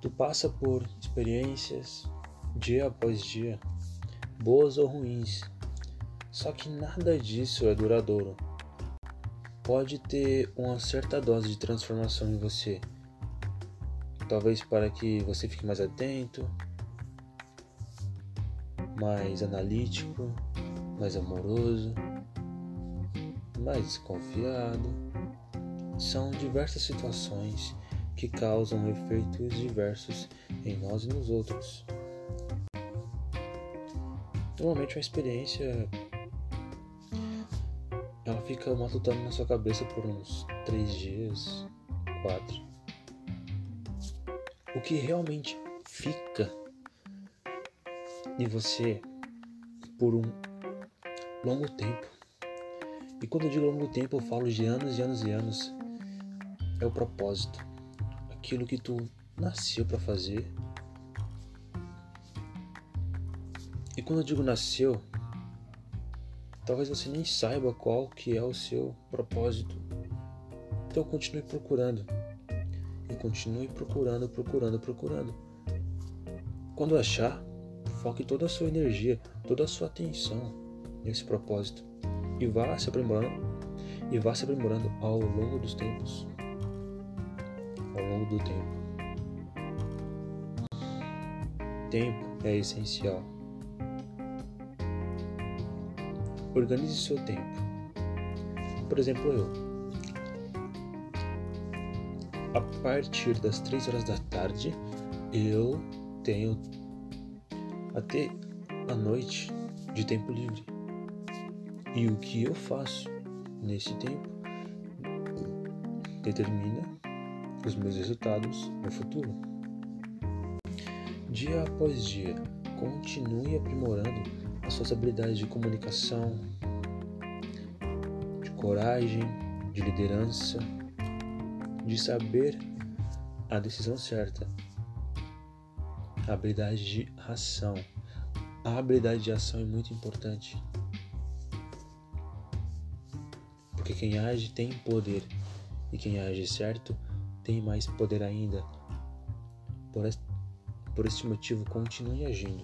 Tu passa por experiências dia após dia, boas ou ruins. Só que nada disso é duradouro. Pode ter uma certa dose de transformação em você. Talvez para que você fique mais atento, mais analítico, mais amoroso, mais desconfiado. São diversas situações que causam efeitos diversos em nós e nos outros. Normalmente uma experiência ela fica matutando na sua cabeça por uns três dias, quatro. O que realmente fica em você por um longo tempo. E quando eu digo longo tempo, eu falo de anos e anos e anos. É o propósito aquilo que tu nasceu para fazer. E quando eu digo nasceu, talvez você nem saiba qual que é o seu propósito. Então continue procurando. E continue procurando, procurando, procurando. Quando achar, foque toda a sua energia, toda a sua atenção nesse propósito e vá se aprimorando e vá se aprimorando ao longo dos tempos ao longo do tempo. Tempo é essencial. Organize seu tempo. Por exemplo, eu. A partir das 3 horas da tarde, eu tenho até a noite de tempo livre. E o que eu faço nesse tempo determina os meus resultados no futuro. Dia após dia, continue aprimorando as suas habilidades de comunicação, de coragem, de liderança, de saber a decisão certa, a habilidade de ação. A habilidade de ação é muito importante. Porque quem age tem poder e quem age certo tem mais poder ainda. Por este, motivo, continue agindo.